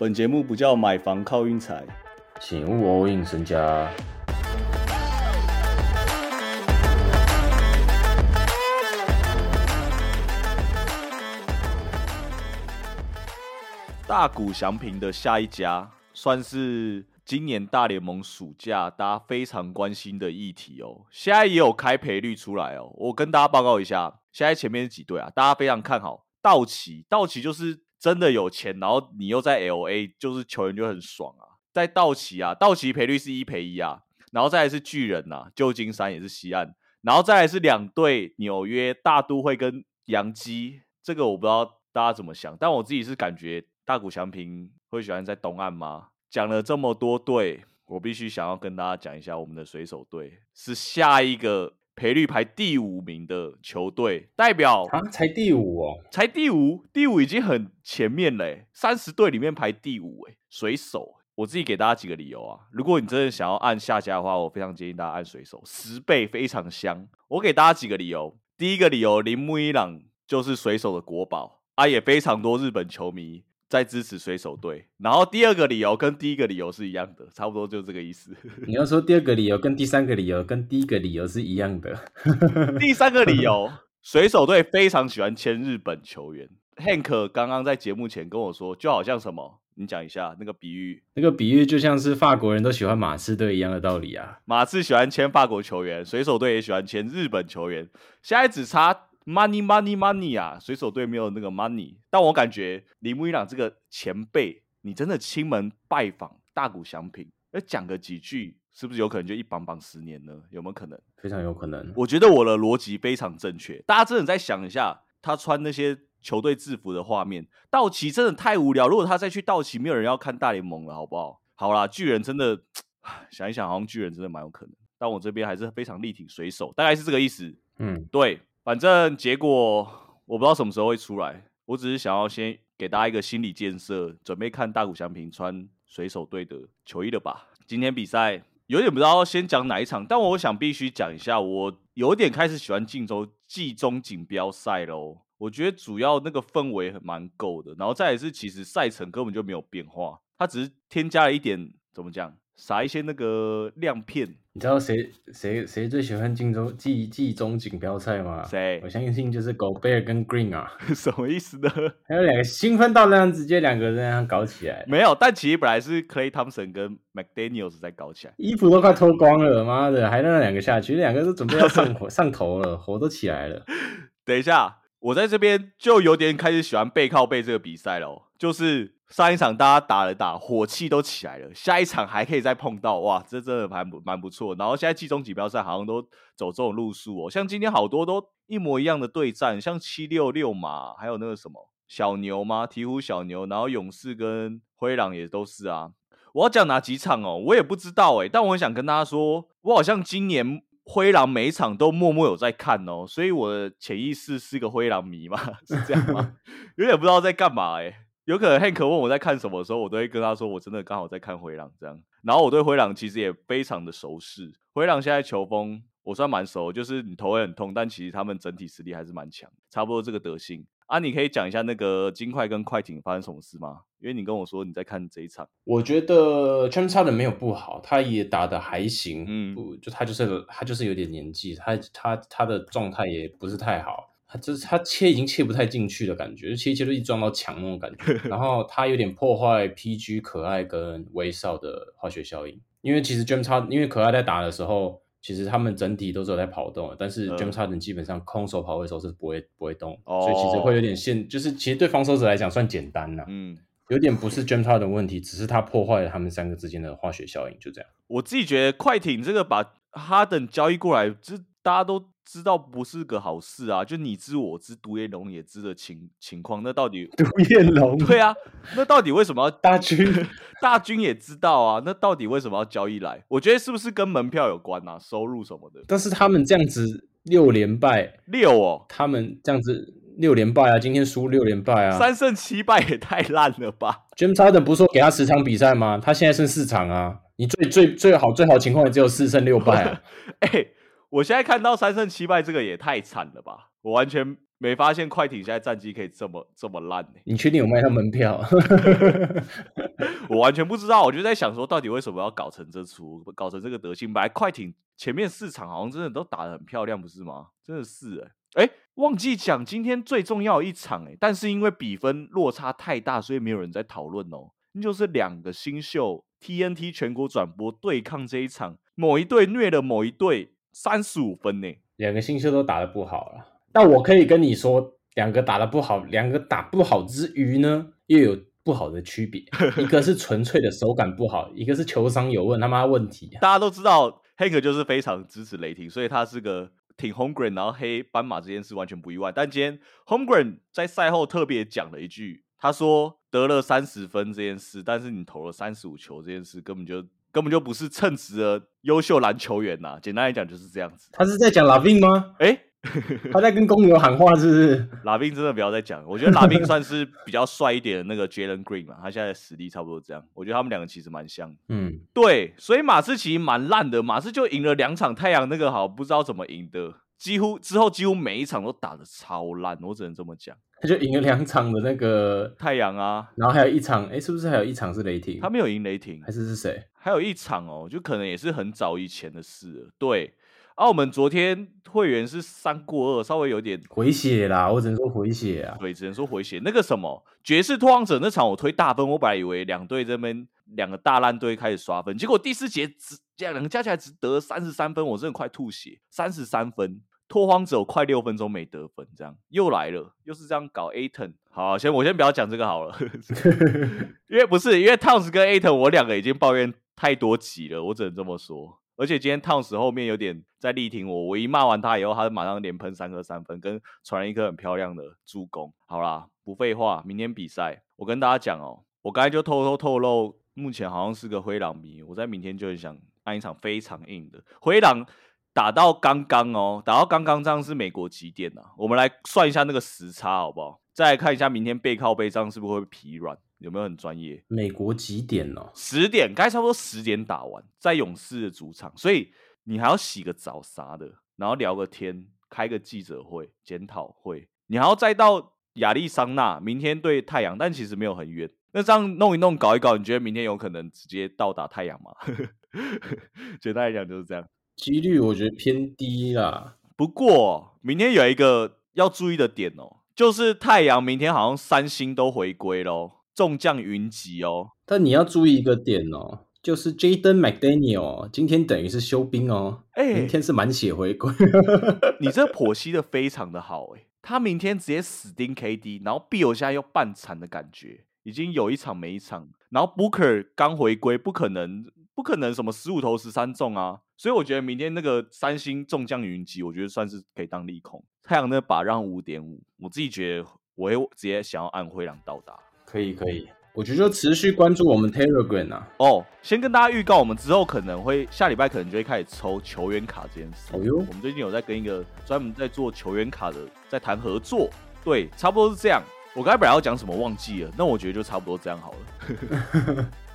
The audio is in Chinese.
本节目不叫买房靠运财，请勿 all in 身家。大谷翔平的下一家，算是今年大联盟暑假大家非常关心的议题哦。现在也有开赔率出来哦，我跟大家报告一下，现在前面是几队啊？大家非常看好道奇，道奇就是真的有钱，然后你又在 L A，就是球员就很爽啊。在道奇啊，道奇赔率是一赔一啊，然后再来是巨人呐，旧金山也是西岸，然后再来是两队纽约大都会跟洋基，这个我不知道大家怎么想，但我自己是感觉。大谷翔平会喜欢在东岸吗？讲了这么多队，我必须想要跟大家讲一下，我们的水手队是下一个赔率排第五名的球队，代表啊，才第五哦，才第五，第五已经很前面嘞，三十队里面排第五哎，水手，我自己给大家几个理由啊，如果你真的想要按下家的话，我非常建议大家按水手，十倍非常香。我给大家几个理由，第一个理由，铃木一朗就是水手的国宝啊，也非常多日本球迷。在支持水手队，然后第二个理由跟第一个理由是一样的，差不多就这个意思。你要说第二个理由跟第三个理由跟第一个理由是一样的。第三个理由，水手队非常喜欢签日本球员。Hank 刚刚在节目前跟我说，就好像什么，你讲一下那个比喻。那个比喻就像是法国人都喜欢马刺队一样的道理啊。马刺喜欢签法国球员，水手队也喜欢签日本球员，现在只差。Money, money, money 啊！水手队没有那个 money，但我感觉铃木一朗这个前辈，你真的亲门拜访大谷祥平，要讲个几句，是不是有可能就一绑绑十年呢？有没有可能？非常有可能。我觉得我的逻辑非常正确。大家真的再想一下，他穿那些球队制服的画面，道奇真的太无聊。如果他再去道奇，没有人要看大联盟了，好不好？好啦，巨人真的想一想，好像巨人真的蛮有可能。但我这边还是非常力挺水手，大概是这个意思。嗯，对。反正结果我不知道什么时候会出来，我只是想要先给大家一个心理建设，准备看大谷翔平穿水手队的球衣了吧。今天比赛有点不知道先讲哪一场，但我想必须讲一下，我有点开始喜欢晋州季中锦标赛喽。我觉得主要那个氛围蛮够的，然后再也是其实赛程根本就没有变化，它只是添加了一点怎么讲？撒一些那个亮片，你知道谁谁谁最喜欢晋中季季中锦标赛吗？谁？我相信就是狗贝尔跟 Green 啊。什么意思呢？还有两个兴奋到那样，直接两个人那样搞起来。没有，但其实本来是 Clay Thompson 跟 McDaniel's 在搞起来，衣服都快脱光了，妈的，还让那两个下去，两个都准备要上火 上头了，火都起来了。等一下，我在这边就有点开始喜欢背靠背这个比赛了，就是。上一场大家打了打，火气都起来了。下一场还可以再碰到，哇，这真的蛮蛮不错。然后现在季中锦标赛好像都走这种路数哦，像今天好多都一模一样的对战，像七六六马，还有那个什么小牛吗？鹈鹕小牛，然后勇士跟灰狼也都是啊。我要讲哪几场哦？我也不知道哎，但我想跟大家说，我好像今年灰狼每一场都默默有在看哦，所以我的潜意识是个灰狼迷嘛，是这样吗？有点不知道在干嘛哎。有可能 Hank 问我在看什么的时候，我都会跟他说，我真的刚好在看灰狼这样。然后我对灰狼其实也非常的熟识，灰狼现在球风我算蛮熟，就是你头会很痛，但其实他们整体实力还是蛮强，差不多这个德性啊。你可以讲一下那个金块跟快艇发生什么事吗？因为你跟我说你在看这一场，我觉得 James Harden 没有不好，他也打的还行，嗯，不就他就是他就是有点年纪，他他他的状态也不是太好。他就是他切已经切不太进去的感觉，就切切都一撞到墙那种感觉。然后他有点破坏 PG 可爱跟威少的化学效应，因为其实 James Harden 因为可爱在打的时候，其实他们整体都是有在跑动的，但是 James Harden 基本上空手跑位的时候是不会不会动，所以其实会有点限，就是其实对防守者来讲算简单了。嗯，有点不是 James Harden 的问题，只是他破坏了他们三个之间的化学效应，就这样。我自己觉得快艇这个把哈登交易过来，这大家都。知道不是个好事啊！就你知我知，独眼龙也知的情情况，那到底独眼龙对啊？那到底为什么要大军？大军也知道啊？那到底为什么要交易来？我觉得是不是跟门票有关啊？收入什么的？但是他们这样子六连败六哦，他们这样子六连败啊！今天输六连败啊！三胜七败也太烂了吧？James Harden 不是说给他十场比赛吗？他现在剩四场啊！你最最最好最好情况也只有四胜六败啊！哎。我现在看到三胜七败，这个也太惨了吧！我完全没发现快艇现在战绩可以这么这么烂呢。你确定有卖他门票？我完全不知道，我就在想说，到底为什么要搞成这出，搞成这个德性？本来快艇前面四场好像真的都打得很漂亮，不是吗？真的是哎哎，忘记讲今天最重要一场哎，但是因为比分落差太大，所以没有人在讨论哦。那就是两个新秀 TNT 全国转播对抗这一场，某一队虐了某一队三十五分呢。两个新秀都打得不好了，但我可以跟你说，两个打得不好，两个打不好之余呢，又有。不好的区别，一个是纯粹的手感不好，一个是球商有问他妈问题。大家都知道，Hank 就是非常支持雷霆，所以他是个挺 Homegrown，然后黑斑马这件事完全不意外。但今天 Homegrown 在赛后特别讲了一句，他说得了三十分这件事，但是你投了三十五球这件事，根本就根本就不是称职的优秀篮球员呐。简单来讲就是这样子。他是在讲 Lavin 吗？哎。他在跟公牛喊话，是不是？拉宾真的不要再讲，我觉得拉宾算是比较帅一点的那个 Jalen Green 嘛，他现在实力差不多这样。我觉得他们两个其实蛮像。嗯，对，所以马刺其实蛮烂的，马刺就赢了两场，太阳那个好不知道怎么赢的，几乎之后几乎每一场都打的超烂，我只能这么讲。他 就赢了两场的那个 太阳啊，然后还有一场，哎，是不是还有一场是雷霆？他没有赢雷霆，还是是谁？还有一场哦，就可能也是很早以前的事了。对。澳门昨天会员是三过二，稍微有点回血啦，我只能说回血啊。对，只能说回血。那个什么爵士拓荒者那场我推大分，我本来以为两队这边两个大烂队开始刷分，结果第四节只两个加起来只得三十三分，我真的快吐血。三十三分，拓荒者快六分钟没得分，这样又来了，又是这样搞。Aton，好，先我先不要讲这个好了，因为不是因为 Towns 跟 Aton 我两个已经抱怨太多集了，我只能这么说。而且今天 Towns 后面有点在力挺我，我一骂完他以后，他就马上连喷三颗三分，跟传了一颗很漂亮的助攻。好啦，不废话，明天比赛，我跟大家讲哦，我刚才就偷偷透露，目前好像是个灰狼迷，我在明天就很想按一场非常硬的灰狼打到刚刚哦，打到刚刚这样是美国几点呢？我们来算一下那个时差好不好？再来看一下明天背靠背这样是不是会疲软？有没有很专业？美国几点哦？十点，该差不多十点打完，在勇士的主场，所以你还要洗个澡啥的，然后聊个天，开个记者会、检讨会，你还要再到亚利桑那，明天对太阳，但其实没有很远。那这样弄一弄、搞一搞，你觉得明天有可能直接到达太阳吗？简单来讲就是这样，几率我觉得偏低啦。不过明天有一个要注意的点哦，就是太阳明天好像三星都回归喽。众将云集哦，但你要注意一个点哦，就是 Jaden McDaniel 今天等于是休兵哦，哎，明天是满血回归。你这剖析的非常的好哎，他明天直接死盯 KD，然后 B 友现在又半残的感觉，已经有一场没一场，然后 Booker 刚回归，不可能不可能什么十五投十三中啊，所以我觉得明天那个三星众将云集，我觉得算是可以当利空。太阳那把让五点五，我自己觉得我会直接想要按灰狼到达。可以可以，我觉得就持续关注我们 Telegram 啊。哦，先跟大家预告，我们之后可能会下礼拜可能就会开始抽球员卡这件事。哦哟，我们最近有在跟一个专门在做球员卡的在谈合作。对，差不多是这样。我刚才本来要讲什么忘记了，那我觉得就差不多这样好了。